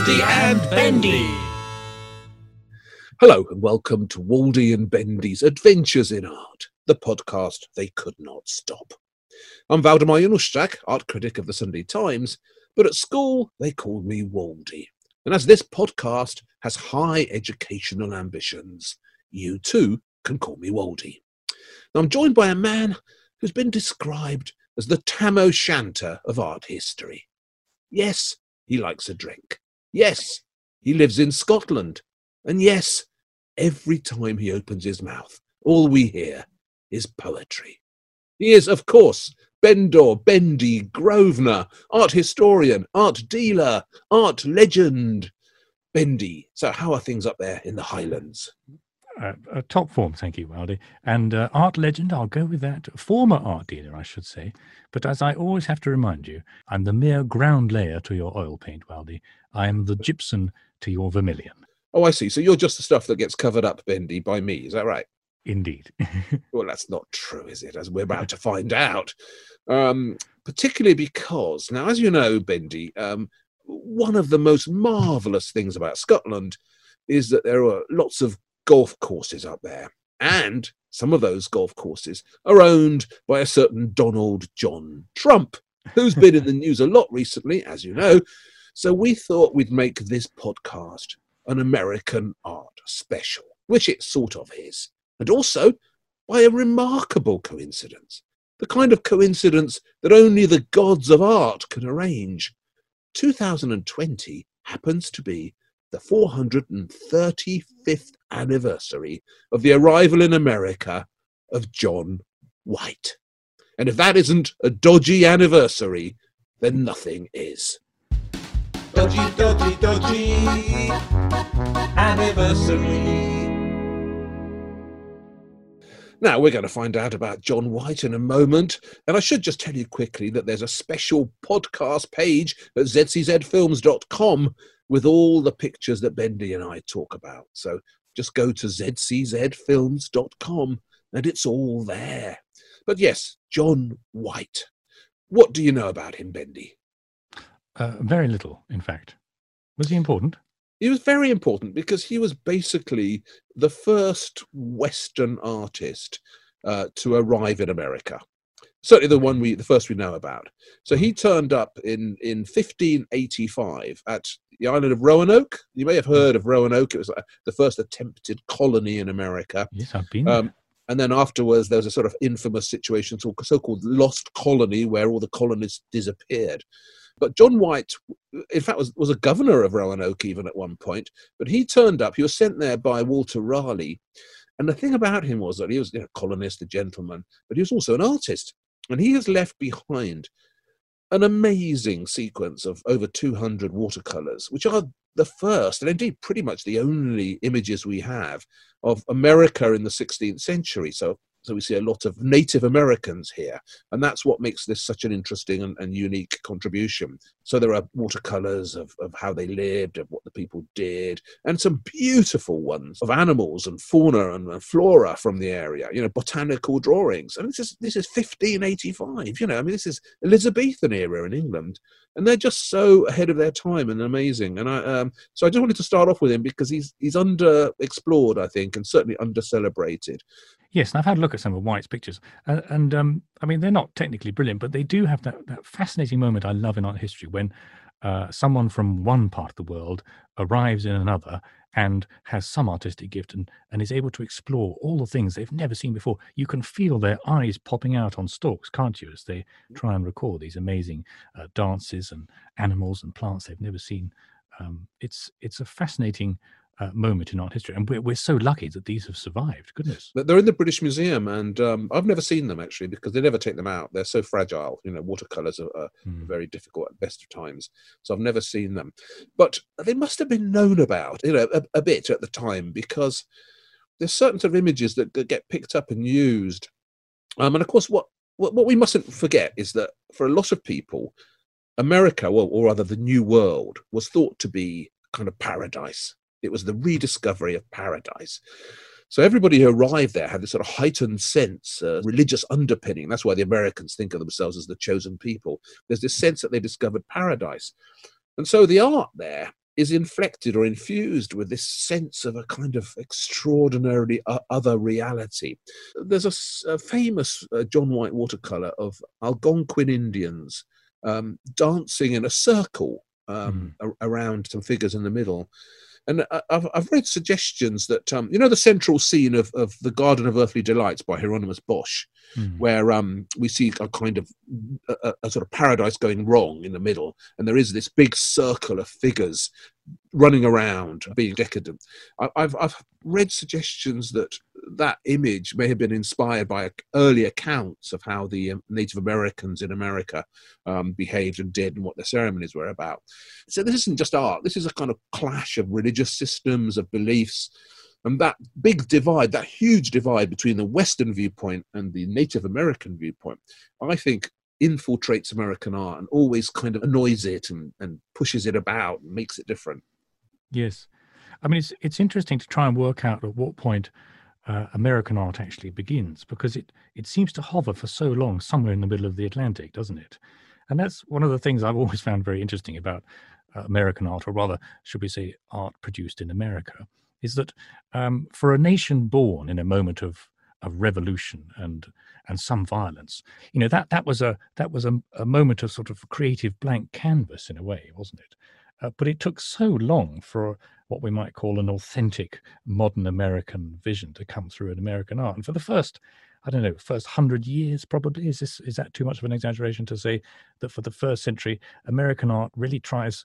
Waldy and Bendy. Hello and welcome to Waldy and Bendy's Adventures in Art, the podcast they could not stop. I'm Waldemar Januszczak, art critic of the Sunday Times, but at school they called me Waldy. And as this podcast has high educational ambitions, you too can call me Waldy. Now, I'm joined by a man who's been described as the Tam O'Shanter of art history. Yes, he likes a drink. Yes, he lives in Scotland. And yes, every time he opens his mouth, all we hear is poetry. He is, of course, Bendor, Bendy, Grosvenor, art historian, art dealer, art legend. Bendy, so how are things up there in the Highlands? Uh, uh, top form, thank you, Waldy. And uh, art legend, I'll go with that. Former art dealer, I should say. But as I always have to remind you, I'm the mere ground layer to your oil paint, Waldy. I am the gypsum to your vermilion. Oh, I see. So you're just the stuff that gets covered up, Bendy, by me. Is that right? Indeed. well, that's not true, is it? As we're about to find out. Um, particularly because, now, as you know, Bendy, um, one of the most marvellous things about Scotland is that there are lots of golf courses up there. And some of those golf courses are owned by a certain Donald John Trump, who's been in the news a lot recently, as you know. So we thought we'd make this podcast an American art special, which it sort of is. And also by a remarkable coincidence, the kind of coincidence that only the gods of art can arrange. 2020 happens to be the 435th anniversary of the arrival in America of John White. And if that isn't a dodgy anniversary, then nothing is. Dodgy, dodgy, dodgy anniversary. Now, we're going to find out about John White in a moment. And I should just tell you quickly that there's a special podcast page at zczfilms.com with all the pictures that Bendy and I talk about. So just go to zczfilms.com and it's all there. But yes, John White. What do you know about him, Bendy? Uh, very little, in fact. Was he important? He was very important because he was basically the first Western artist uh, to arrive in America. Certainly the one we, the first we know about. So he turned up in in 1585 at the island of Roanoke. You may have heard of Roanoke. It was uh, the first attempted colony in America. Yes, I've been. Um, and then afterwards, there was a sort of infamous situation, so-called lost colony, where all the colonists disappeared. But John White, in fact, was, was a governor of Roanoke even at one point. But he turned up. He was sent there by Walter Raleigh. And the thing about him was that he was you know, a colonist, a gentleman, but he was also an artist. And he has left behind an amazing sequence of over 200 watercolors, which are the first, and indeed pretty much the only images we have of America in the 16th century. So so we see a lot of Native Americans here, and that's what makes this such an interesting and, and unique contribution. So there are watercolors of, of how they lived, of what the people did, and some beautiful ones of animals and fauna and, and flora from the area. You know, botanical drawings. I mean, this is this is 1585. You know, I mean, this is Elizabethan era in England, and they're just so ahead of their time and amazing. And I, um, so I just wanted to start off with him because he's he's underexplored, I think, and certainly under celebrated. Yes, and I've had a look at some of White's pictures, uh, and um, I mean they're not technically brilliant, but they do have that, that fascinating moment I love in art history when uh, someone from one part of the world arrives in another and has some artistic gift and, and is able to explore all the things they've never seen before. You can feel their eyes popping out on stalks, can't you, as they try and record these amazing uh, dances and animals and plants they've never seen. Um, it's it's a fascinating uh, moment in art history, and we're, we're so lucky that these have survived. Goodness, but they're in the British Museum, and um, I've never seen them actually because they never take them out. They're so fragile. You know, watercolors are, are mm. very difficult at best of times, so I've never seen them. But they must have been known about, you know, a, a bit at the time because there's certain sort of images that, that get picked up and used. Um, and of course, what, what what we mustn't forget is that for a lot of people, America, well, or rather the New World, was thought to be kind of paradise it was the rediscovery of paradise. So everybody who arrived there had this sort of heightened sense, uh, religious underpinning. That's why the Americans think of themselves as the chosen people. There's this sense that they discovered paradise. And so the art there is inflected or infused with this sense of a kind of extraordinarily uh, other reality. There's a, a famous uh, John White watercolor of Algonquin Indians um, dancing in a circle um, mm. a- around some figures in the middle. And I've, I've read suggestions that, um, you know, the central scene of, of The Garden of Earthly Delights by Hieronymus Bosch, mm. where um, we see a kind of a, a, sort of paradise going wrong in the middle, and there is this big circle of figures running around being decadent. I, have I've read suggestions that that image may have been inspired by early accounts of how the um, Native Americans in America um, behaved and did and what their ceremonies were about. So this isn't just art, this is a kind of clash of religious systems, of beliefs. And that big divide, that huge divide between the Western viewpoint and the Native American viewpoint, I think infiltrates American art and always kind of annoys it and, and pushes it about and makes it different. Yes. I mean, it's, it's interesting to try and work out at what point uh, American art actually begins because it, it seems to hover for so long somewhere in the middle of the Atlantic, doesn't it? And that's one of the things I've always found very interesting about uh, American art, or rather, should we say, art produced in America, is that um, for a nation born in a moment of of revolution and and some violence, you know that that was a that was a, a moment of sort of creative blank canvas in a way, wasn't it? Uh, but it took so long for what we might call an authentic modern American vision to come through in American art. And for the first, I don't know, first hundred years probably is this is that too much of an exaggeration to say that for the first century, American art really tries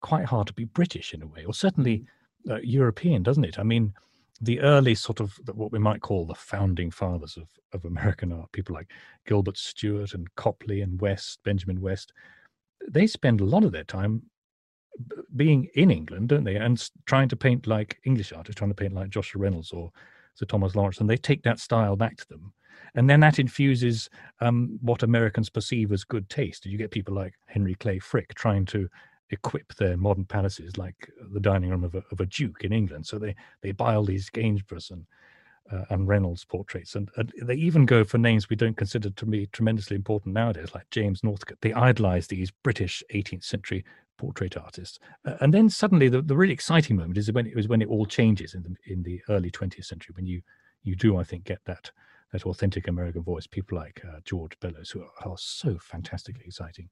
quite hard to be British in a way, or certainly mm. uh, European, doesn't it? I mean, the early sort of what we might call the founding fathers of, of American art, people like Gilbert Stuart and Copley and West, Benjamin West, they spend a lot of their time being in England, don't they? And trying to paint like English artists, trying to paint like Joshua Reynolds or Sir Thomas Lawrence, and they take that style back to them. And then that infuses um, what Americans perceive as good taste. You get people like Henry Clay Frick trying to equip their modern palaces like the dining room of a, of a duke in England. So they, they buy all these Gainsboroughs and, uh, and Reynolds portraits. And, and, they even go for names we don't consider to be tremendously important nowadays, like James Northcote. They idolize these British 18th century portrait artists. Uh, and then suddenly the, the really exciting moment is when it was when it all changes in the in the early 20th century when you you do I think get that that authentic American voice people like uh, George Bellows who are, are so fantastically exciting.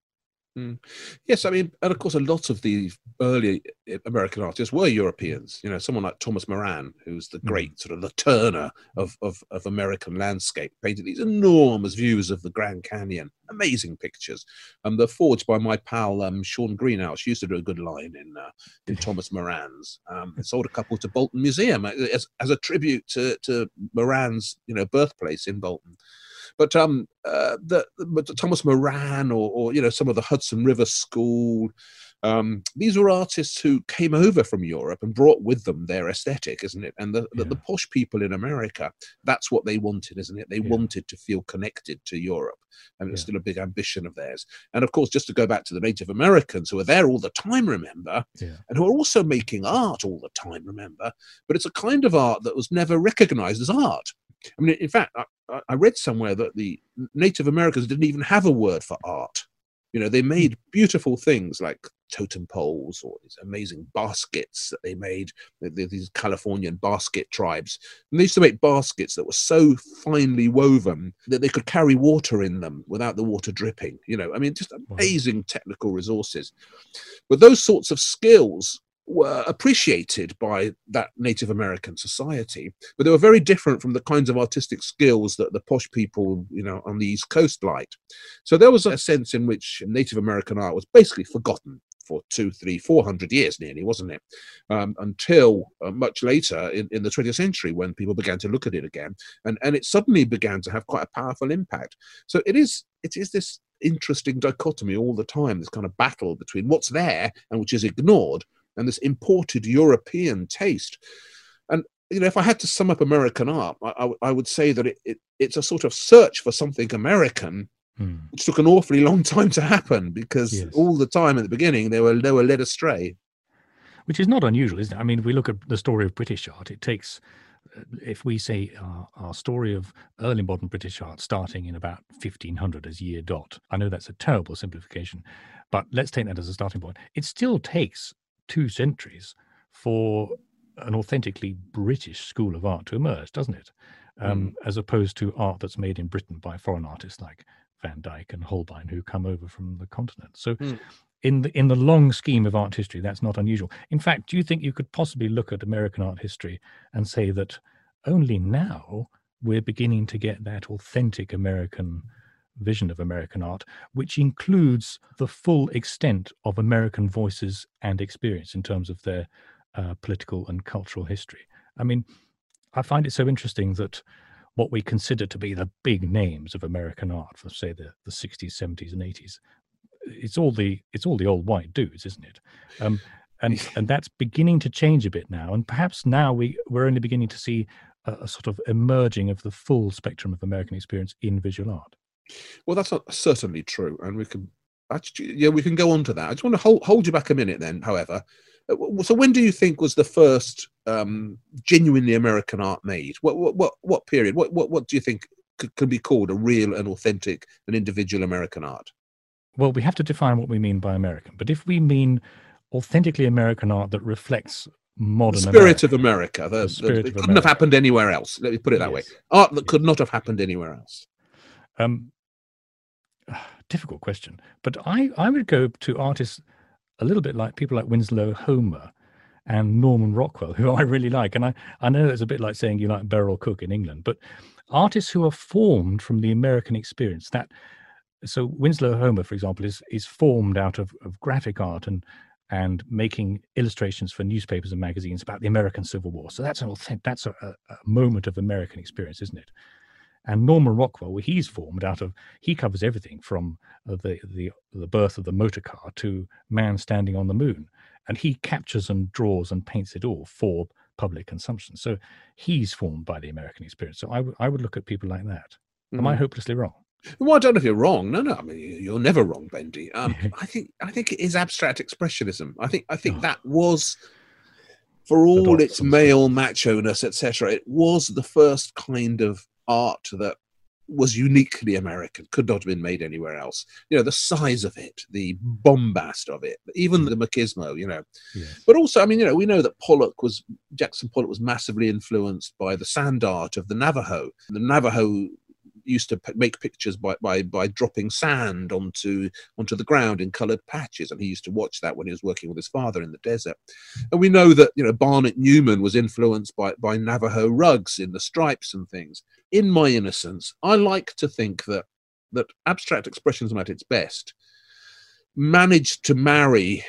Mm. Yes, I mean, and of course, a lot of the early American artists were Europeans. You know, someone like Thomas Moran, who's the great mm. sort of the Turner of, of, of American landscape, painted these enormous views of the Grand Canyon, amazing pictures. And um, they're forged by my pal um, Shaun Greenhalgh. used to do a good line in uh, in Thomas Moran's. Um, sold a couple to Bolton Museum as, as a tribute to, to Moran's, you know, birthplace in Bolton. But um, uh, the, but Thomas Moran or, or you know some of the Hudson River School, um, these were artists who came over from Europe and brought with them their aesthetic, isn't it? And the, yeah. the, the, posh people in America, that's what they wanted, isn't it? They yeah. wanted to feel connected to Europe. And it's yeah. still a big ambition of theirs. And of course, just to go back to the Native Americans who are there all the time, remember, and who are also making art all the time, remember, but it's a kind of art that was never recognized as art. I mean, in fact, I, I read somewhere that the Native Americans didn't even have a word for art. You know, they hmm. made beautiful things like totem poles or these amazing baskets that they made, these Californian basket tribes. And they used to make baskets that were so finely woven that they could carry water in them without the water dripping. You know, I mean, just amazing technical resources. But those sorts of skills were appreciated by that Native American society, but they were very different from the kinds of artistic skills that the posh people, you know, on the East Coast liked. So there was a sense in which Native American art was basically forgotten for two, three, four hundred years nearly, wasn't it? Um, until uh, much later in, in the 20th century when people began to look at it again, and and it suddenly began to have quite a powerful impact. So it is it is this interesting dichotomy all the time, this kind of battle between what's there and which is ignored, and this imported European taste. And you know, if I had to sum up American art, I, I, I would say that it, it, it's a sort of search for something American, hmm. which took an awfully long time to happen because yes. all the time at the beginning they were they were led astray. Which is not unusual, isn't it? I mean, if we look at the story of British art, it takes uh, if we say our, our, story of early modern British art starting in about 1500 as year dot, I know that's a terrible simplification, but let's take that as a starting point. It still takes two centuries for an authentically British school of art to emerge, doesn't it? Um, Mm. As opposed to art that's made in Britain by foreign artists like Van Dyck and Holbein, who come over from the continent. So, Mm. in the in the long scheme of art history, that's not unusual. In fact, do you think you could possibly look at American art history and say that only now we're beginning to get that authentic American vision of American art, which includes the full extent of American voices and experience in terms of their uh, political and cultural history. I mean, I find it so interesting that what we consider to be the big names of American art for say the, the 60s, 70s, and 80s, it's all the it's all the old white dudes, isn't it? Um, and and that's beginning to change a bit now. And perhaps now we we're only beginning to see a, a sort of emerging of the full spectrum of American experience in visual art. Well, that's certainly true, and we can actually, yeah, we can go on to that. I just want to hold, hold you back a minute, then. However, Uh, so when do you think was the first um, genuinely American art made? What what what, what period? What, what what do you think could, could be called a real and authentic and individual American art? Well, we have to define what we mean by American. But if we mean authentically American art that reflects The modern spirit America, of America. The, The the- spirit it couldn't have happened anywhere else. Let me put it that way. Art that Yes. could not have happened anywhere else. Um, difficult question, but I I would go to artists a little bit like people like Winslow Homer and Norman Rockwell, who I really like. And I I know it's a bit like saying you like Beryl Cook in England, but artists who are formed from the American experience. That so Winslow Homer, for example, is is formed out of, of graphic art and and making illustrations for newspapers and magazines about the American Civil War. So that's an authentic, that's a, a, a moment of American experience, isn't it? And Norman Rockwell, well, he's formed out of he covers everything from uh, the the the birth of the motor car to man standing on the moon, and he captures and draws and paints it all for public consumption. So he's formed by the American experience. So I would look at people like that. Am I Mhm. hopelessly wrong? Well, I don't know if you're wrong. No, no. I mean, you- you're never wrong, Bendy. Um, I think I think it is abstract expressionism. I think I think Oh. that was, for all its male macho ness, etc. It was the first kind of art that was uniquely American. Could not have been made anywhere else. You know, the size of it, the bombast of it, even mm. the machismo. You know, Yes. but also, I mean, you know, we know that Pollock was Jackson Pollock was massively influenced by the sand art of the Navajo. The Navajo used to make pictures by, by by dropping sand onto onto the ground in coloured patches, and he used to watch that when he was working with his father in the desert. And we know that you know Barnett Newman was influenced by by Navajo rugs in the stripes and things. In my innocence, I like to think that that abstract expressionism at its best managed to marry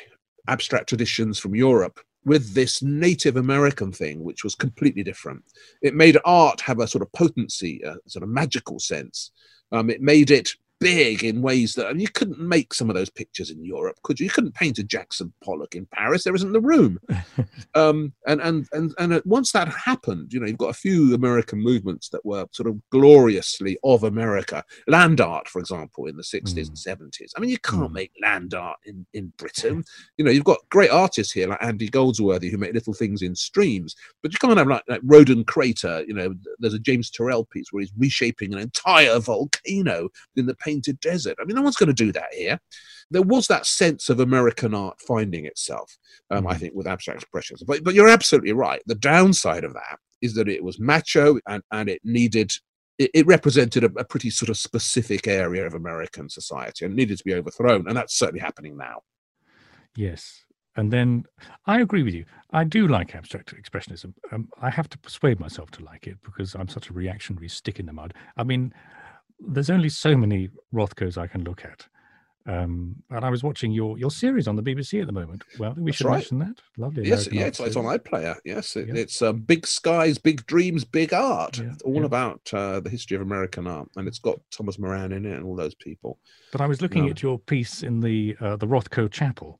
abstract traditions from Europe with this Native American thing, which was completely different. It made art have a sort of potency, a sort of magical sense. Um, it made it big in ways that I mean, you couldn't make some of those pictures in Europe, could you? You couldn't paint a Jackson Pollock in Paris. There isn't the room. um, and and and and once that happened, you know, you've got a few American movements that were sort of gloriously of America. Land art, for example, in the 60s and 70s. I mean, you can't Mm. make land art in, in Britain. You know, you've got great artists here like Andy Goldsworthy who make little things in streams, but you can't have like, like Roden Crater. You know, there's a James Turrell piece where he's reshaping an entire volcano in the painted desert. I mean, no one's going to do that here. There was that sense of American art finding itself, um, I Mhm. think, with abstract expressions. But but you're absolutely right. The downside of that is that it was macho and, and it needed it, represented a, a pretty sort of specific area of American society and needed to be overthrown. And that's certainly happening now. Yes. And then I agree with you. I do like abstract expressionism. Um, I have to persuade myself to like it because I'm such a reactionary stick in the mud. I mean, there's only so many Rothkos I can look at. Um, and I was watching your your series on the BBC at the moment. Well, we That's should right. mention that. Lovely. Yes, American yeah, it's, it's on iPlayer. Yes, it, Yeah. it's uh, big skies, big dreams, big art. Yeah, It's all yeah. about uh, the history of American art, and it's got Thomas Moran in it and all those people. But I was looking No. at your piece in the uh, the Rothko Chapel,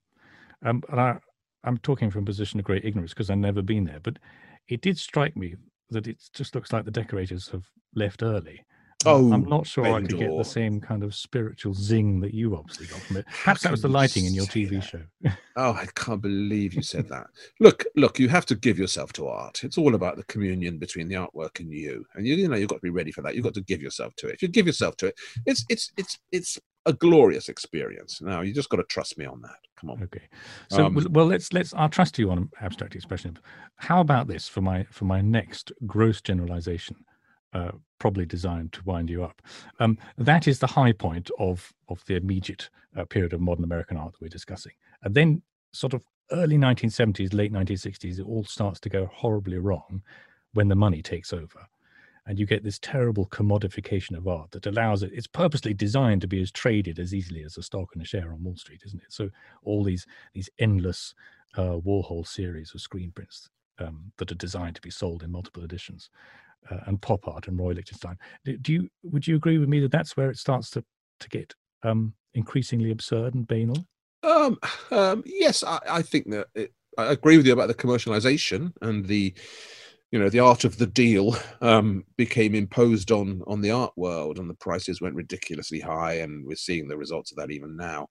um, and I, I'm talking from a position of great ignorance because I've never been there. But it did strike me that it just looks like the decorators have left early. I'm Oh, not sure I could get the same kind of spiritual zing that you obviously got from it. Perhaps that was the lighting in your TV that? show. Oh, I can't believe you said that. look, look, you have to give yourself to art. It's all about the communion between the artwork and you. And you, you know, you've got to be ready for that. You've got to give yourself to it. If you give yourself to it, it's it's it's it's a glorious experience. Now you just got to trust me on that. Come on. Okay. So Um, well, well, let's let's. I'll trust you on abstract expression. How about this for my for my next gross generalization? Uh, probably designed to wind you up. Um, that is the high point of of the immediate uh, period of modern American art that we're discussing, and then sort of early 1970s, late 1960s, it all starts to go horribly wrong when the money takes over. And you get this terrible commodification of art that allows it, it's purposely designed to be as traded as easily as a stock and a share on Wall Street, isn't it? So all these these endless uh, Warhol series of screen prints um, that are designed to be sold in multiple editions, uh, and pop art and Roy Lichtenstein. Do, you would you agree with me that that's where it starts to to get um, increasingly absurd and banal? Um, um, yes, I, I think that it, I agree with you about the commercialization and the, you know, the art of the deal um, became imposed on on the art world, and the prices went ridiculously high, and we're seeing the results of that even now.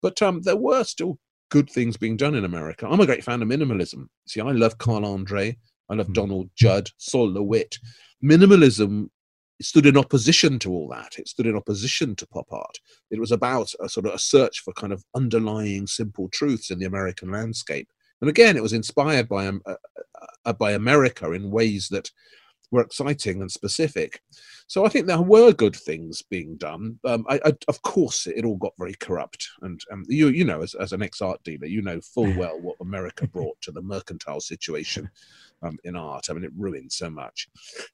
But um, there were still good things being done in America. I'm a great fan of minimalism. See, I love Carl Andre, I love Mm. Donald Judd, Sol LeWitt. Minimalism stood in opposition to all that. It stood in opposition to pop art. It was about a sort of a search for kind of underlying simple truths in the American landscape. And again, it was inspired by um, uh, uh, by America in ways that were exciting and specific. So I think there were good things being done. Um, I, I, of course, it all got very corrupt, and um, you you know, as, as an ex art dealer, you know full well what America brought to the mercantile situation um, in art. I mean, it ruined so much,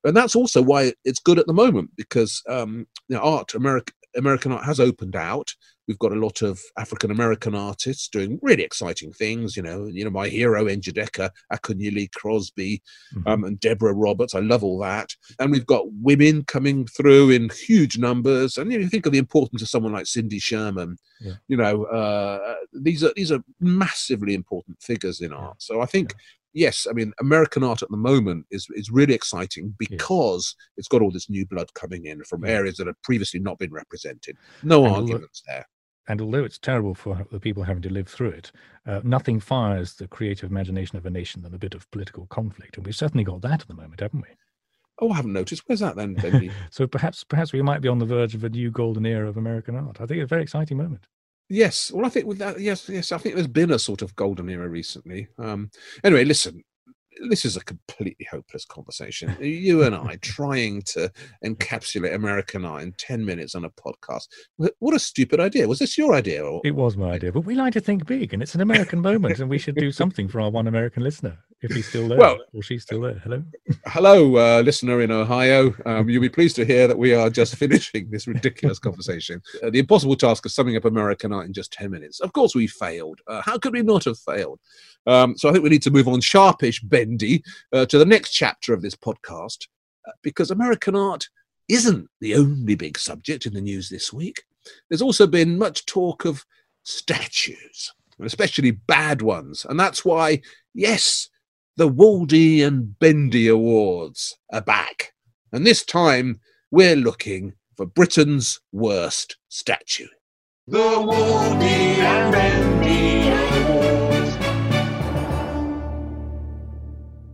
and that's also why it's good at the moment because um, you know, art American American art has opened out. We've got a lot of African American artists doing really exciting things. You know, you know my hero Njideka Akunyili Crosby Mhm. um, and Deborah Roberts. I love all that. And we've got women coming through in huge numbers. And you, know, you think of the importance of someone like Cindy Sherman. Yeah. You know, uh, these are these are massively important figures in art. So I think. Yes, I mean American art at the moment is is really exciting because it's got all this new blood coming in from Yeah. areas that have previously not been represented. No And although- arguments there. And although it's terrible for the people having to live through it, uh, nothing fires the creative imagination of a nation than a bit of political conflict, and we've certainly got that at the moment, haven't we? Oh, I haven't noticed. Where's that then, So perhaps perhaps we might be on the verge of a new golden era of American art. I think it's a very exciting moment. Yes, well, I think with that, yes, yes, I think there's been a sort of golden era recently. Um, anyway, listen, this is a completely hopeless conversation. You and I trying to encapsulate American art in ten minutes on a podcast. What a stupid idea! Was this your idea? Or It was my idea, but we like to think big, and it's an American moment, and we should do something for our one American listener if he's still there Well- or she's still there. Hello. hello, uh, listener in Ohio. Um, you'll be pleased to hear that we are just finishing this ridiculous conversation. Uh, the impossible task of summing up American art in just 10 minutes. Of course, we failed. Uh, how could we not have failed? Um, so I think we need to move on sharpish, bendy, uh, to the next chapter of this podcast, uh, because American art isn't the only big subject in the news this week. There's also been much talk of statues, especially bad ones. And that's why, yes, the Waldy and Bendy Awards are back. And this time we're looking for Britain's worst statue. The Waldy and Bendy Awards.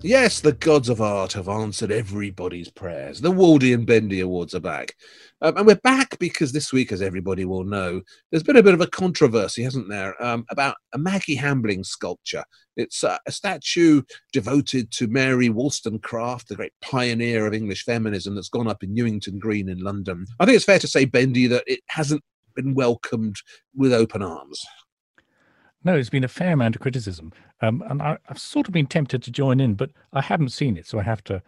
Yes, the gods of art have answered everybody's prayers. The Waldy and Bendy Awards are back. Um, and we're back because this week, as everybody will know, there's been a bit of a controversy, hasn't there, um, about a Maggie Hambling sculpture. It's uh, a statue devoted to Mary Wollstonecraft, the great pioneer of English feminism that's gone up in Newington Green in London. I think it's fair to say, Bendy, that it hasn't been welcomed with open arms. No, there's been a fair amount of criticism, um, and I, I've sort of been tempted to join in, but I haven't seen it, so I have to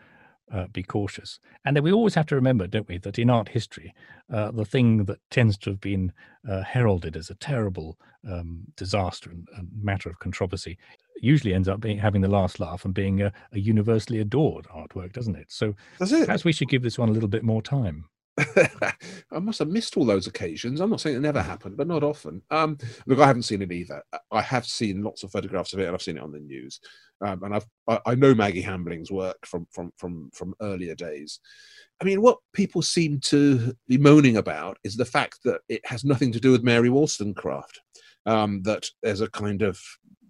uh, be cautious. And then we always have to remember, don't we, that in art history, uh, the thing that tends to have been uh, heralded as a terrible um, disaster and, and matter of controversy usually ends up being having the last laugh and being a, a universally adored artwork, doesn't it? So it. perhaps we should give this one a little bit more time. I must have missed all those occasions. I'm not saying it never happened, but not often. Um, look, I haven't seen it either. I- have seen lots of photographs of it, and I've seen it on the news. Um, and I've I, I know Maggie Hambling's work from from from from earlier days. I mean, what people seem to be moaning about is the fact that it has nothing to do with Mary Wollstonecraft. Um, that there's a kind of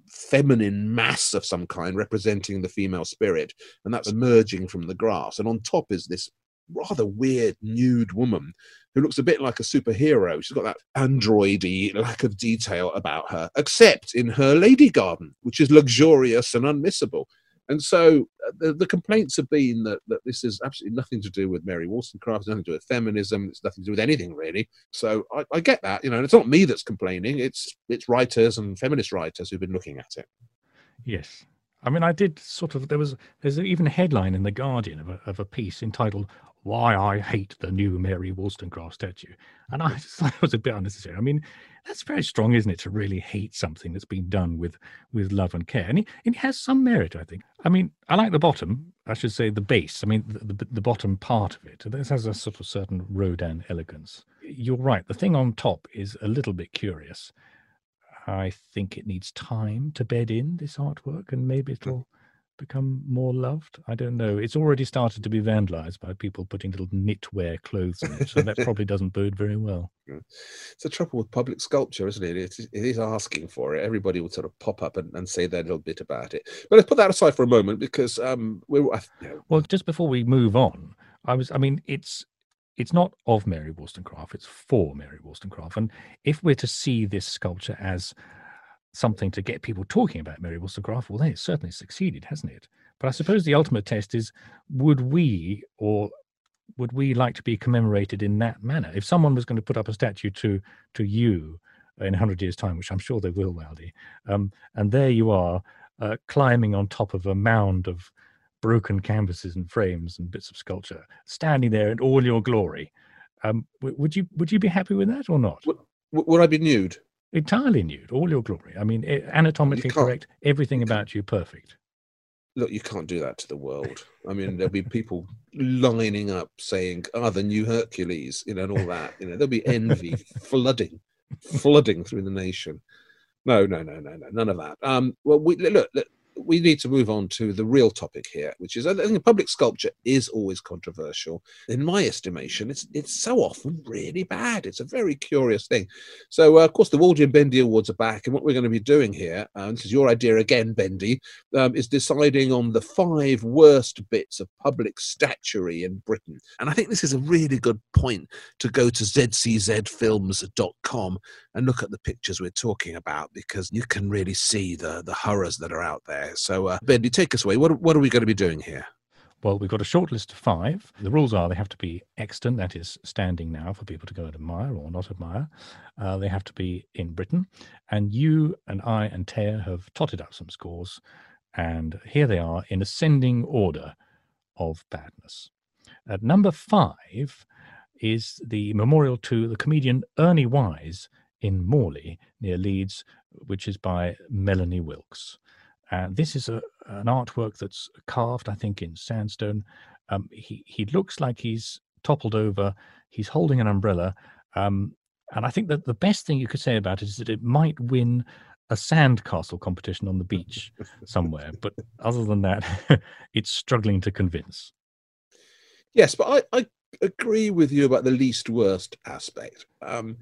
feminine mass of some kind representing the female spirit, and that's emerging from the grass. And on top is this rather weird nude woman who looks a bit like a superhero. She's got that androidy lack of detail about her, except in her lady garden, which is luxurious and unmissable. And so uh, the, the complaints have been that, that this is absolutely nothing to do with Mary Wollstonecraft, nothing to do with feminism, it's nothing to do with anything really. So I, I get that, you know, it's not me that's complaining, it's it's writers and feminist writers who've been looking at it. Yes. I mean, I did sort of. There was there's even a headline in the Guardian of a, of a piece entitled "Why I Hate the New Mary Wollstonecraft Statue," and I just thought it was a bit unnecessary. I mean, that's very strong, isn't it, to really hate something that's been done with with love and care, and it, it has some merit, I think. I mean, I like the bottom. I should say the base. I mean, the, the, the bottom part of it. This has a sort of certain Rodin elegance. You're right. The thing on top is a little bit curious. I think it needs time to bed in this artwork, and maybe it'll become more loved. I don't know. It's already started to be vandalized by people putting little knitwear clothes on it, so that probably doesn't bode very well. It's the trouble with public sculpture, isn't it? It is, it is asking for it. Everybody would sort of pop up and, and say their little bit about it. But let's put that aside for a moment because um, we're. You know, Well, just before we move on, I was. I mean, it's it's not of Mary Wollstonecraft; it's for Mary Wollstonecraft. And if we're to see this sculpture as something to get people talking about Mary Wollstonecraft, well, then certainly succeeded, hasn't it? But I suppose the ultimate test is: would we or would we like to be commemorated in that manner? If someone was going to put up a statue to to you in a hundred years' time, which I'm sure they will, Waldy, um, and there you are uh, climbing on top of a mound of broken canvases and frames and bits of sculpture, standing there in all your glory. Um, w- would you would you be happy with that or not? would I be nude? Entirely nude, all your glory. I mean, eh, anatomically correct, everything about you perfect. Look, you can't do that to the world. I mean, there'll be people lining up saying, "Ah, the new Hercules," you know, and all that. You know, there'll be envy flooding, flooding through the nation. No, no, no, no, no, none of that. Um, well, we look, look, we need to move on to the real topic here, which is I think public sculpture is always controversial. In my estimation, it's it's so often really bad. It's a very curious thing. So, uh, of course, the Waldy and Bendy Awards are back, and what we're going to be doing here, and this is your idea again, Bendy, um, is deciding on the five worst bits of public statuary in Britain. And I think this is a really good point to go to zczfilms.com and look at the pictures we're talking about because you can really see the the horrors that are out there. So, uh, Bendy, take us away. What what are we going to be doing here? Well, we've got a short list of five. The rules are they have to be extant, that is standing now for people to go and admire or not admire. Uh, they have to be in Britain. And you and I and Taya have totted up some scores. And here they are in ascending order of badness. At number five is the memorial to the comedian Ernie Wise in Morley near Leeds, which is by Melanie Wilks. And this is a, an artwork that's carved, I think, in sandstone. Um, he he looks like he's toppled over. He's holding an umbrella, um, and I think that the best thing you could say about it is that it might win a sandcastle competition on the beach somewhere. But other than that, it's struggling to convince. Yes, but I, I agree with you about the least worst aspect. Um,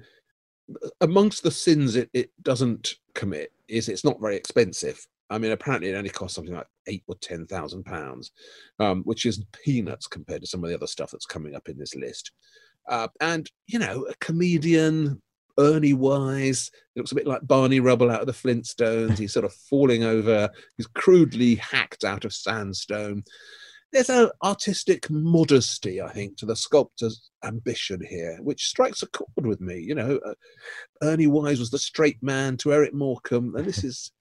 amongst the sins it, it doesn't commit is it's not very expensive. I mean, apparently it only costs something like eight or ten thousand pounds, um, which is peanuts compared to some of the other stuff that's coming up in this list. Uh, and you know, a comedian, Ernie Wise, looks a bit like Barney Rubble out of the Flintstones. He's sort of falling over. He's crudely hacked out of sandstone. There's an artistic modesty, I think, to the sculptor's ambition here, which strikes a chord with me. You know, uh, Ernie Wise was the straight man to Eric Morecambe, and this is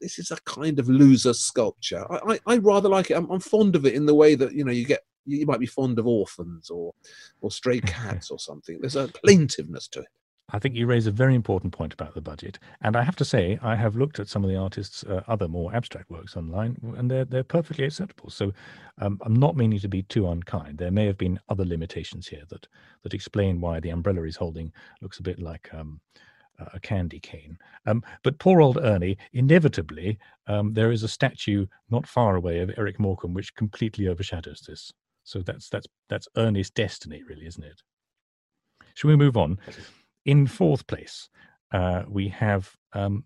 this is a kind of loser sculpture. I, I, I rather like it. I'm, I'm fond of it in the way that you know you get. You might be fond of orphans or or stray cats or something. There's a plaintiveness to it. I think you raise a very important point about the budget, and I have to say I have looked at some of the artists' uh, other more abstract works online, and they're they're perfectly acceptable. So um, I'm not meaning to be too unkind. There may have been other limitations here that that explain why the umbrella he's holding looks a bit like um, a candy cane. Um, but poor old Ernie, inevitably, um, there is a statue not far away of Eric Morecambe which completely overshadows this. So that's that's that's Ernie's destiny, really, isn't it? Shall we move on? In fourth place, uh, we have um,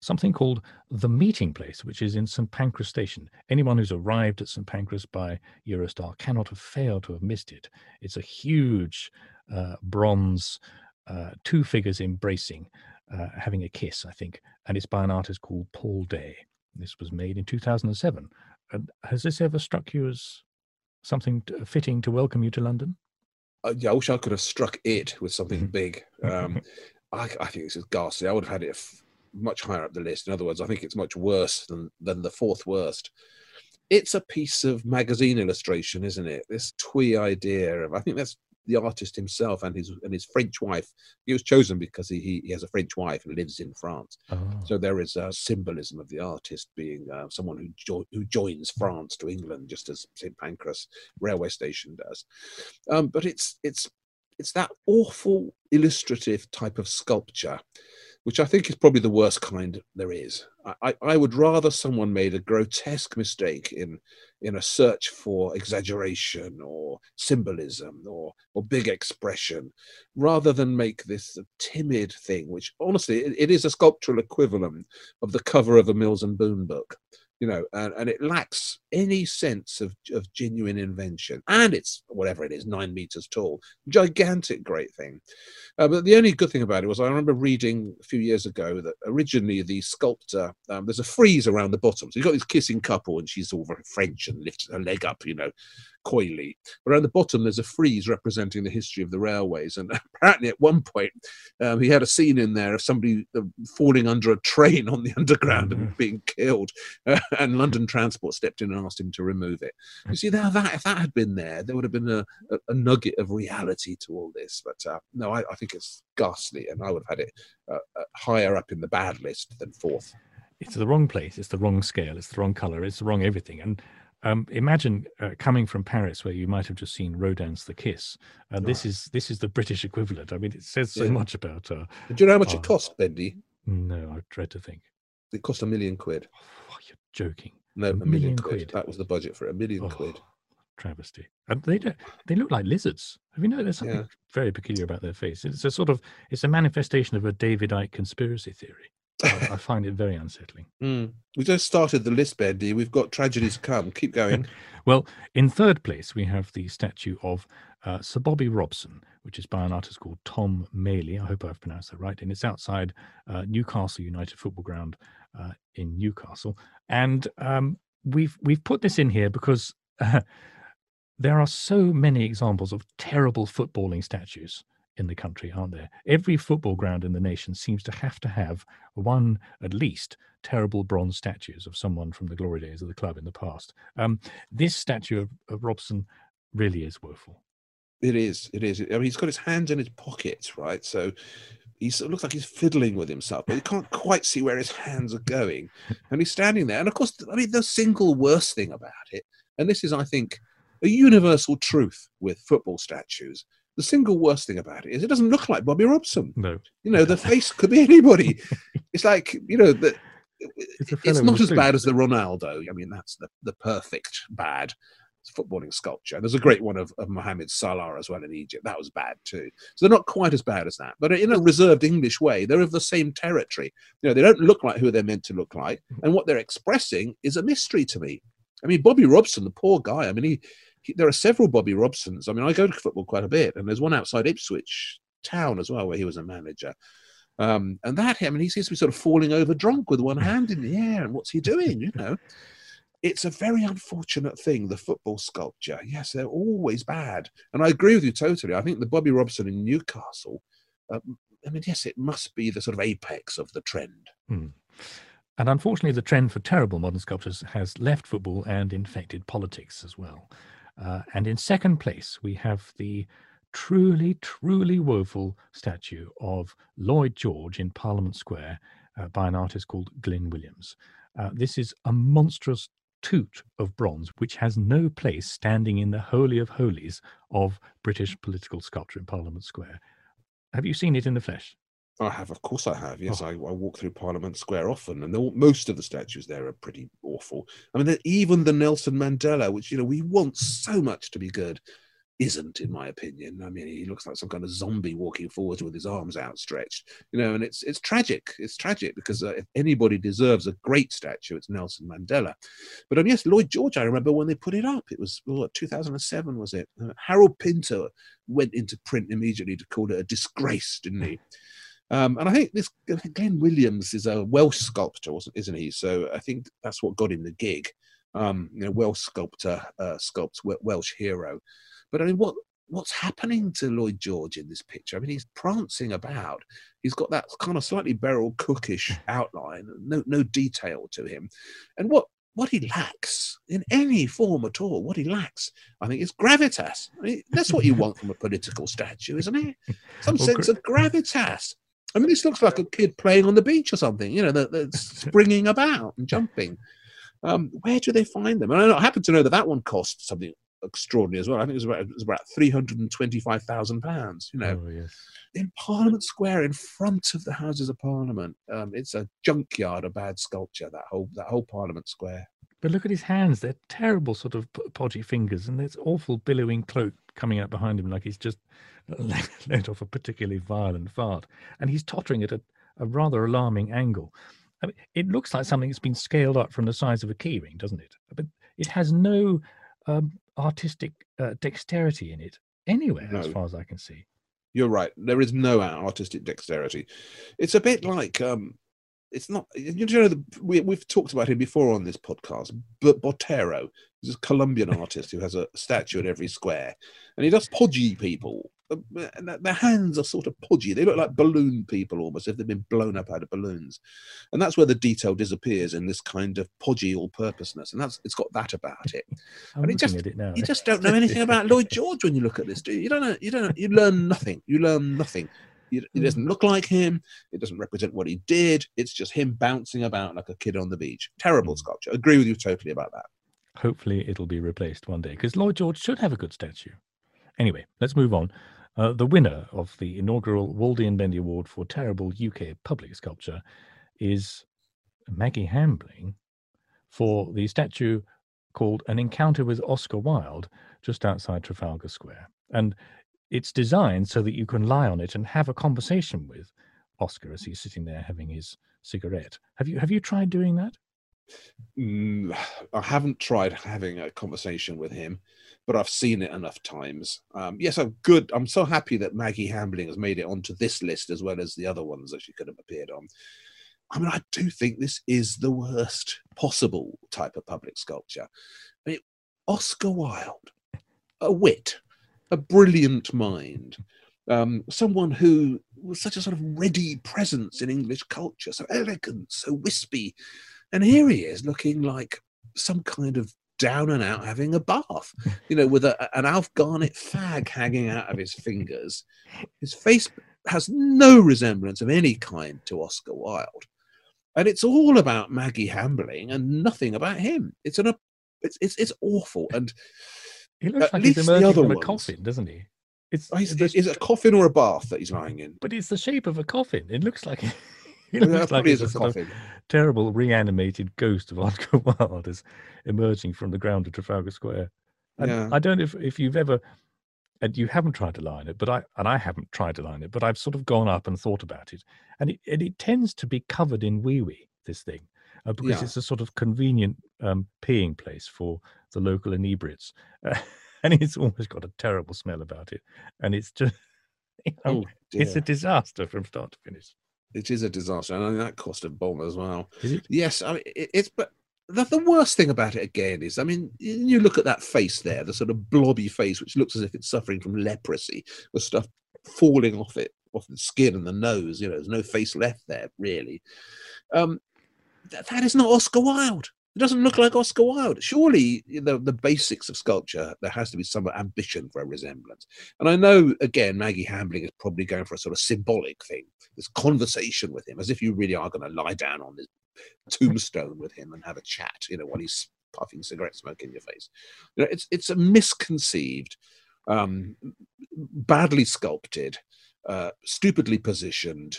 something called the meeting place, which is in St Pancras Station. Anyone who's arrived at St Pancras by Eurostar cannot have failed to have missed it. It's a huge uh, bronze, uh, two figures embracing, uh, having a kiss, I think, and it's by an artist called Paul Day. This was made in 2007. has this ever struck you as something fitting to welcome you to London? Uh, yeah, I wish I could have struck it with something mm-hmm. big. Um, I, I, think this is ghastly. I would have had it f- much higher up the list. In other words, I think it's much worse than than the fourth worst. It's a piece of magazine illustration, isn't it? This twee idea of I think that's the artist himself and his and his French wife. He was chosen because he he has a French wife and lives in France. Oh. So there is a symbolism of the artist being uh, someone who jo- who joins France to England, just as St Pancras railway station does. Um, but it's it's it's that awful illustrative type of sculpture which I think is probably the worst kind there is. I, I would rather someone made a grotesque mistake in in a search for exaggeration or symbolism or or big expression, rather than make this timid thing, which honestly it, it is a sculptural equivalent of the cover of a Mills and Boon book you know, and, and it lacks any sense of, of genuine invention. And it's whatever it is, nine meters tall, gigantic, great thing. Uh, but the only good thing about it was I remember reading a few years ago that originally the sculptor, um, there's a frieze around the bottom. So you've got this kissing couple, and she's all very French and lifts her leg up, you know, coyly. But around the bottom, there's a frieze representing the history of the railways. And apparently, at one point, um, he had a scene in there of somebody uh, falling under a train on the underground and mm-hmm. being killed. Uh, and London Transport stepped in and asked him to remove it. You see, now that if that had been there, there would have been a, a, a nugget of reality to all this. But uh, no, I, I, think it's ghastly, and I would have had it uh, uh, higher up in the bad list than fourth. It's the wrong place. It's the wrong scale. It's the wrong color. It's the wrong everything. And um, imagine uh, coming from Paris, where you might have just seen Rodin's *The Kiss*, and this is this is the British equivalent. I mean, it says so yeah. much about. Uh, Do you know how much uh, it cost, Bendy? No, I dread to think. It cost a million quid. Oh, you're joking. No, a, a million, million quid. quid. That was the budget for it. A million oh, quid. Travesty. And they don't, they look like lizards. Have you noticed there's something yeah. very peculiar about their face? It's a sort of it's a manifestation of a David Icke conspiracy theory. I, find it very unsettling. Mm. We just started the list, Bendy. We've got tragedies to come. Keep going. well, in third place, we have the statue of uh, Sir Bobby Robson, which is by an artist called Tom Maley. I hope I've pronounced that right. And it's outside uh, Newcastle United Football Ground uh, in Newcastle. And um, we've we've put this in here because there are so many examples of terrible footballing statues in the country, aren't there? Every football ground in the nation seems to have to have one, at least, terrible bronze statues of someone from the glory days of the club in the past. Um, this statue of, of Robson really is woeful. It is. It is. I mean, he's got his hands in his pockets, right? So he sort of looks like he's fiddling with himself, but he can't quite see where his hands are going. And he's standing there. And of course, I mean, the single worst thing about it, and this is, I think, a universal truth with football statues, the single worst thing about it is it doesn't look like Bobby Robson. No. You know, the face could be anybody. it's like, you know, that it's, it's not as bad as the Ronaldo. I mean, that's the, the perfect bad footballing sculpture. There's a great one of, of Mohamed Salah as well in Egypt. That was bad too. So they're not quite as bad as that. But in a reserved English way, they're of the same territory. You know, they don't look like who they're meant to look like. And what they're expressing is a mystery to me. I mean, Bobby Robson, the poor guy, I mean, he, there are several Bobby Robsons. I mean, I go to football quite a bit, and there's one outside Ipswich Town as well, where he was a manager. Um, and that, I mean, he seems to be sort of falling over drunk with one hand in the air. And what's he doing? You know, it's a very unfortunate thing. The football sculpture, yes, they're always bad. And I agree with you totally. I think the Bobby Robson in Newcastle. Uh, I mean, yes, it must be the sort of apex of the trend. Hmm. And unfortunately, the trend for terrible modern sculptures has left football and infected politics as well. Uh, and in second place, we have the truly, truly woeful statue of Lloyd George in Parliament Square uh, by an artist called Glynn Williams. Uh, this is a monstrous toot of bronze, which has no place standing in the Holy of Holies of British political sculpture in Parliament Square. Have you seen it in the flesh? I have, of course, I have. Yes, oh. I, I, walk through Parliament Square often, and most of the statues there are pretty awful. I mean, even the Nelson Mandela, which you know we want so much to be good, isn't, in my opinion. I mean, he looks like some kind of zombie walking forwards with his arms outstretched, you know, and it's it's tragic. It's tragic because uh, if anybody deserves a great statue, it's Nelson Mandela. But um, yes, Lloyd George, I remember when they put it up. It was what 2007 was it? Uh, Harold Pinter went into print immediately to call it a disgrace, didn't he? Um, and I think this Glynn Williams is a Welsh sculptor, isn't he? So I think that's what got him the gig. Um, you know, Welsh sculptor uh, sculpts Welsh hero. But I mean, what what's happening to Lloyd George in this picture? I mean, he's prancing about. He's got that kind of slightly Beryl Cookish outline, no no detail to him. And what what he lacks in any form at all, what he lacks, I think, is gravitas. I mean, that's what you want from a political statue, isn't it? Some well, sense of gravitas. I mean, this looks like a kid playing on the beach or something, you know, that, that's springing about and jumping. Um, where do they find them? And I happen to know that that one cost something extraordinary as well. I think it was about, it was about three hundred and twenty-five thousand pounds. You know, oh, yes. in Parliament Square, in front of the Houses of Parliament. Um, it's a junkyard of bad sculpture. That whole that whole Parliament Square. But look at his hands; they're terrible, sort of podgy fingers, and this awful billowing cloak coming out behind him, like he's just let off a particularly violent fart, and he's tottering at a, a rather alarming angle. I mean, it looks like something that's been scaled up from the size of a keyring, doesn't it? But it has no um, artistic uh, dexterity in it anywhere, no. as far as I can see. You're right. There is no artistic dexterity. It's a bit like um, it's not. You know, the, we, we've talked about him before on this podcast, but Botero is a Colombian artist who has a statue in every square, and he does podgy people their hands are sort of podgy. They look like balloon people almost, if they've been blown up out of balloons. And that's where the detail disappears in this kind of podgy all-purposeness. And that's it's got that about it. I'm and it just, it now. You just don't know anything about Lloyd George when you look at this, do you? You don't know. You don't. Know, you learn nothing. You learn nothing. It doesn't look like him. It doesn't represent what he did. It's just him bouncing about like a kid on the beach. Terrible hmm. sculpture. Agree with you totally about that. Hopefully, it'll be replaced one day because Lloyd George should have a good statue. Anyway, let's move on. Uh, the winner of the inaugural Waldy and Bendy Award for Terrible UK Public Sculpture is Maggie Hambling for the statue called An Encounter with Oscar Wilde just outside Trafalgar Square. And it's designed so that you can lie on it and have a conversation with Oscar as he's sitting there having his cigarette. Have you have you tried doing that? Mm, I haven't tried having a conversation with him but I've seen it enough times. Um, yes, I'm good. I'm so happy that Maggie Hambling has made it onto this list as well as the other ones that she could have appeared on. I mean, I do think this is the worst possible type of public sculpture. I mean, Oscar Wilde, a wit, a brilliant mind, um, someone who was such a sort of ready presence in English culture, so elegant, so wispy. And here he is looking like some kind of down and out having a bath, you know, with a, an Alf Garnett fag hanging out of his fingers. His face has no resemblance of any kind to Oscar Wilde. And it's all about Maggie Hambling and nothing about him. It's an it's it's, it's awful. And he looks like he's emerging from a coffin, doesn't he? It's, it's, is it a coffin or a bath that he's lying in? But it's the shape of a coffin. It looks like He looks like a, sort of terrible reanimated ghost of Oscar Wilde is emerging from the ground of Trafalgar Square. And yeah. I don't know if, if you've ever, and you haven't tried to line it, but I and I haven't tried to line it, but I've sort of gone up and thought about it, and it and it tends to be covered in wee wee. This thing, uh, because yeah. it's a sort of convenient um, peeing place for the local inebriates, uh, and it's almost got a terrible smell about it, and it's just. You know, oh, it's a disaster from start to finish it is a disaster, and I mean, that cost a bomb as well. Yes, I mean it, it's but the, the worst thing about it again is, I mean, you look at that face there, the sort of blobby face, which looks as if it's suffering from leprosy, with stuff falling off it, off the skin and the nose. You know, there's no face left there really. Um, that, that is not Oscar Wilde. It doesn't look like Oscar Wilde. Surely, the, the basics of sculpture, there has to be some ambition for a resemblance. And I know, again, Maggie Hambling is probably going for a sort of symbolic thing, this conversation with him, as if you really are going to lie down on this tombstone with him and have a chat, you know, while he's puffing cigarette smoke in your face. You know, it's, it's a misconceived, um, badly sculpted, uh, stupidly positioned,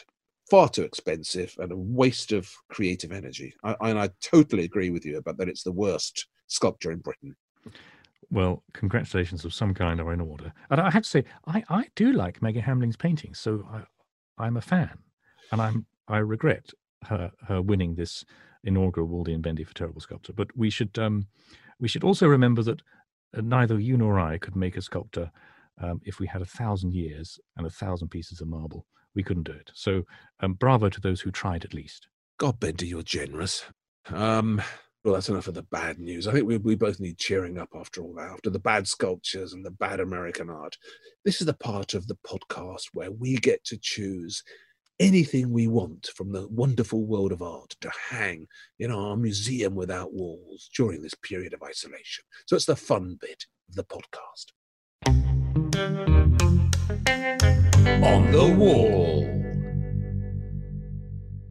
far too expensive and a waste of creative energy. I, and I totally agree with you about that. It's the worst sculpture in Britain. well, congratulations of some kind are in order. And I have to say, I, I do like Maggie Hambling's paintings, so I, I'm a fan, and I'm I regret her her winning this inaugural Waldy and Bendy for Terrible Sculptor. But we should um, we should also remember that uh, neither you nor I could make a sculptor um, if we had a thousand years and a thousand pieces of marble. We couldn't do it. So um, bravo to those who tried at least. God, Bendy, you're generous. Um, well, that's enough of the bad news. I think we, we both need cheering up after all that, after the bad sculptures and the bad American art. This is the part of the podcast where we get to choose anything we want from the wonderful world of art to hang in our museum without walls during this period of isolation. So it's the fun bit of the podcast. On the wall.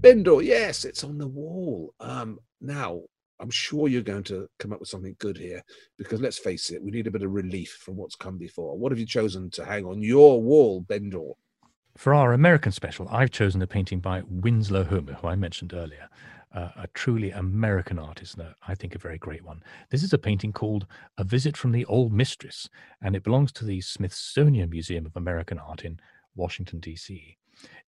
Bendor, yes, it's on the wall. Um, now, I'm sure you're going to come up with something good here because let's face it, we need a bit of relief from what's come before. What have you chosen to hang on your wall, Bendor? For our American special, I've chosen a painting by Winslow Homer, who I mentioned earlier, uh, a truly American artist, and I think a very great one. This is a painting called A Visit from the Old Mistress, and it belongs to the Smithsonian Museum of American Art in Washington, D.C.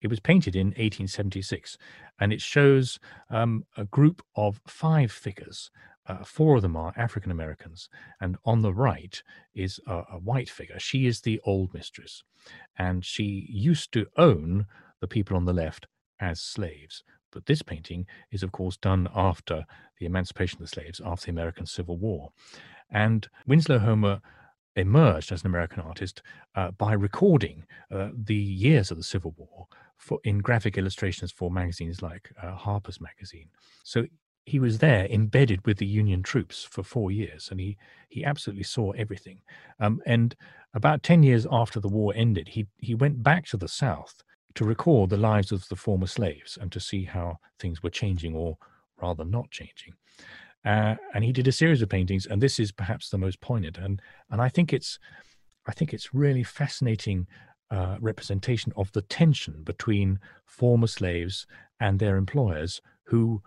It was painted in 1876, and it shows um, a group of five figures. Uh, four of them are African Americans, and on the right is a, a white figure. She is the old mistress, and she used to own the people on the left as slaves. But this painting is, of course, done after the emancipation of the slaves, after the American Civil War. And Winslow Homer emerged as an American artist uh, by recording uh, the years of the Civil War for, in graphic illustrations for magazines like uh, Harper's Magazine. So he was there embedded with the Union troops for four years, and he he absolutely saw everything. Um, and about ten years after the war ended, he he went back to the South to record the lives of the former slaves and to see how things were changing, or rather not changing. Uh, and he did a series of paintings, and this is perhaps the most poignant. And and I think it's, I think it's really fascinating uh, representation of the tension between former slaves and their employers, who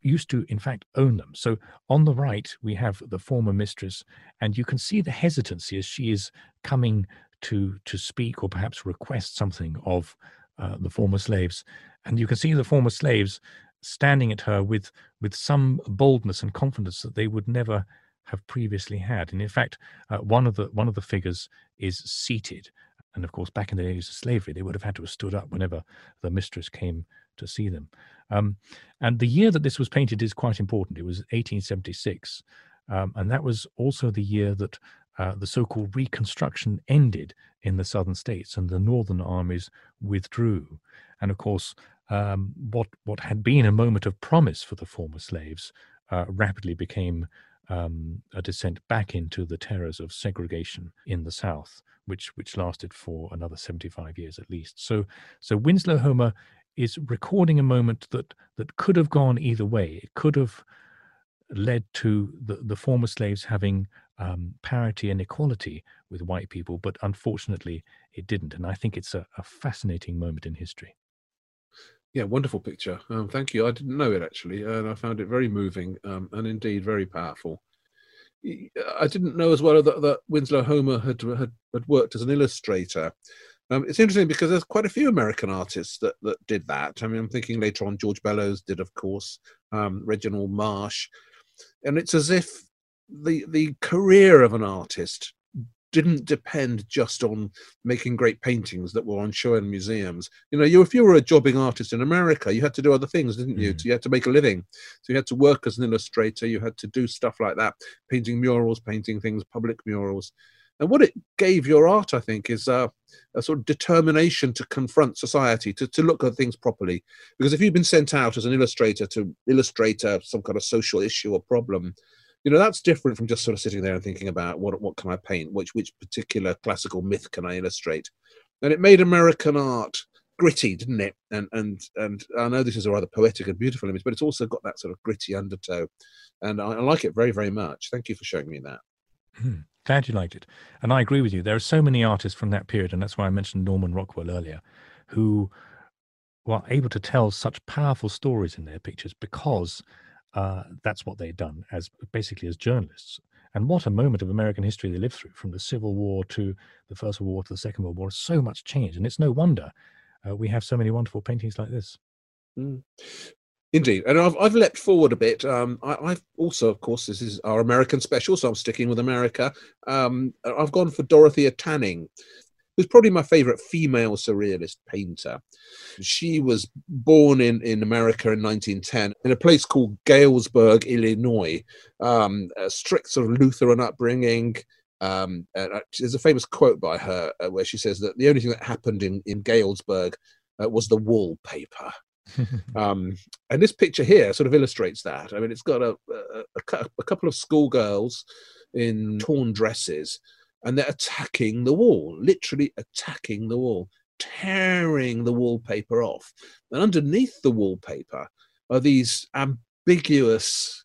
used to, in fact, own them. So on the right we have the former mistress, and you can see the hesitancy as she is coming to to speak or perhaps request something of uh, the former slaves, and you can see the former slaves standing at her with with some boldness and confidence that they would never have previously had. And in fact, uh, one of the one of the figures is seated. And of course, back in the days of slavery, they would have had to have stood up whenever the mistress came to see them. Um, and the year that this was painted is quite important. It was 1876, um, and that was also the year that uh, the so-called Reconstruction ended in the southern states, and the northern armies withdrew. And of course, um, what what had been a moment of promise for the former slaves uh, rapidly became um, a descent back into the terrors of segregation in the South, which which lasted for another 75 years at least. So so Winslow Homer is recording a moment that that could have gone either way. It could have led to the, the former slaves having um, parity and equality with white people, but unfortunately it didn't. And I think it's a, a fascinating moment in history. Yeah, wonderful picture. Um, thank you. I didn't know it actually, and I found it very moving um, and indeed very powerful. I didn't know as well that, that Winslow Homer had, had, had worked as an illustrator. Um, it's interesting because there's quite a few American artists that, that did that. I mean, I'm thinking later on George Bellows did, of course, um, Reginald Marsh, and it's as if the the career of an artist didn't depend just on making great paintings that were on show in museums. You know, you if you were a jobbing artist in America, you had to do other things, didn't you? Mm. So you had to make a living. So you had to work as an illustrator. You had to do stuff like that, painting murals, painting things, public murals. And what it gave your art, I think, is a sort of determination to confront society, to, to look at things properly. Because if you've been sent out as an illustrator to illustrate some kind of social issue or problem, you know that's different from just sort of sitting there and thinking about what what can I paint, which which particular classical myth can I illustrate, and it made American art gritty, didn't it? And and and I know this is a rather poetic and beautiful image, but it's also got that sort of gritty undertow, and I, I like it very very much. Thank you for showing me that. Hmm. Glad you liked it, and I agree with you. There are so many artists from that period, and that's why I mentioned Norman Rockwell earlier, who were able to tell such powerful stories in their pictures because uh, that's what they'd done as basically as journalists. And what a moment of American history they lived through, from the Civil War to the First World War to the Second World War. So much change, and it's no wonder uh, we have so many wonderful paintings like this. Mm. Indeed, and I've I've leapt forward a bit. Um, I, have also, of course, this is our American special, so I'm sticking with America. Um, I've gone for Dorothea Tanning, who's probably my favourite female surrealist painter. She was born in in America in 1910 in a place called Galesburg, Illinois. Um, a strict sort of Lutheran upbringing. Um, uh, there's a famous quote by her uh, where she says that the only thing that happened in in Galesburg uh, was the wallpaper. um, and this picture here sort of illustrates that. I mean, it's got a, a, a, a couple of schoolgirls in torn dresses, and they're attacking the wall, literally attacking the wall, tearing the wallpaper off. And underneath the wallpaper are these ambiguous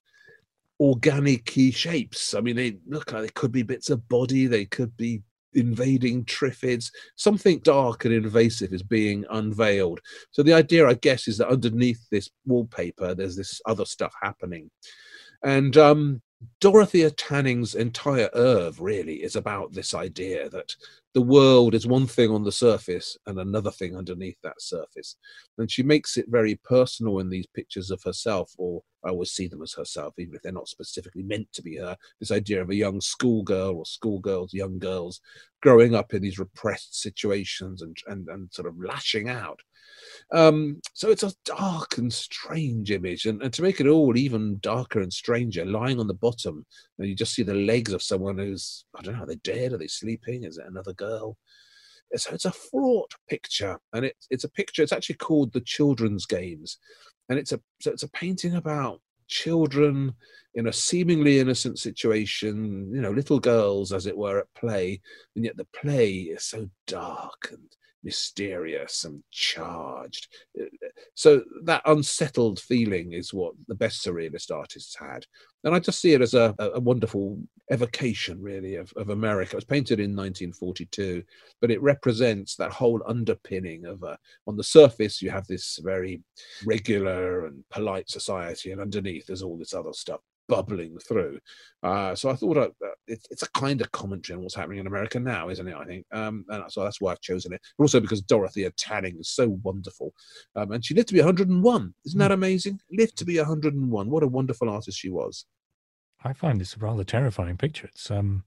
organic shapes. I mean, they look like they could be bits of body, they could be invading triffids. Something dark and invasive is being unveiled. So the idea, I guess, is that underneath this wallpaper, there's this other stuff happening. And um, Dorothea Tanning's entire oeuvre really is about this idea that the world is one thing on the surface and another thing underneath that surface. And she makes it very personal in these pictures of herself, or I always see them as herself, even if they're not specifically meant to be her. This idea of a young schoolgirl or schoolgirls, young girls, growing up in these repressed situations and, and, and sort of lashing out. Um, so it's a dark and strange image. And, and to make it all even darker and stranger, lying on the bottom, and you just see the legs of someone who's, I don't know, are they dead? Are they sleeping? Is it another girl? So it's a fraught picture. And it, it's a picture, it's actually called The Children's Games. And it's a, so it's a painting about children in a seemingly innocent situation, you know, little girls, as it were, at play, and yet the play is so dark and mysterious and charged. Uh, so that unsettled feeling is what the best surrealist artists had. And I just see it as a, a wonderful evocation, really, of, of America. It was painted in 1942, but it represents that whole underpinning of a, on the surface, you have this very regular and polite society, and underneath, there's all this other stuff bubbling through. Uh, so I thought uh, it, it's a kind of commentary on what's happening in America now, isn't it? I think, um, and so that's why I've chosen it. But also because Dorothea Tanning is so wonderful, um, and she lived to be 101. Isn't that hmm. amazing? Lived to be 101. What a wonderful artist she was. I find this a rather terrifying picture. It's um,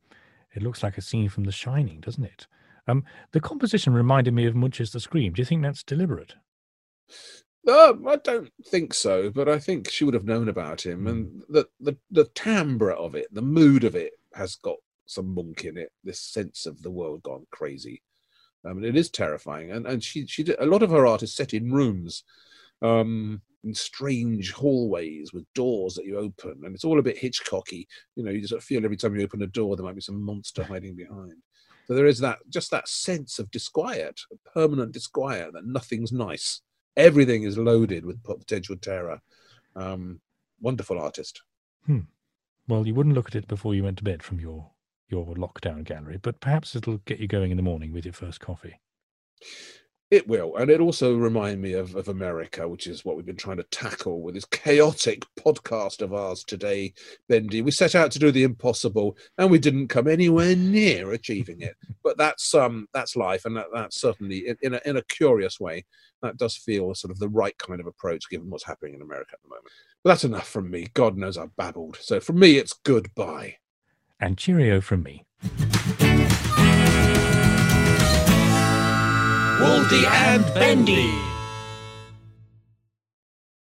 it looks like a scene from The Shining, doesn't it? Um, the composition reminded me of Munch's The Scream. Do you think that's deliberate? Uh, I don't think so, but I think she would have known about him, and hmm. the, the the timbre of it, the mood of it, has got some Munch in it. This sense of the world gone crazy. I mean, it is terrifying, and and she she did a lot of her art is set in rooms, um, in strange hallways with doors that you open, and it's all a bit Hitchcocky. You know, you just feel every time you open a door there might be some monster hiding behind. So there is that just that sense of disquiet, permanent disquiet that nothing's nice everything is loaded with potential terror. Um, wonderful artist. Hmm. Well, you wouldn't look at it before you went to bed from your your lockdown gallery, but perhaps it'll get you going in the morning with your first coffee. It will. And it also remind me of, of America, which is what we've been trying to tackle with this chaotic podcast of ours today, Bendy. We set out to do the impossible and we didn't come anywhere near achieving it. But that's um that's life and that, that's certainly in, in, a, in a curious way, that does feel sort of the right kind of approach given what's happening in America at the moment. But that's enough from me. God knows I've babbled. So from me it's goodbye. And cheerio from me. Waldy and Bendy.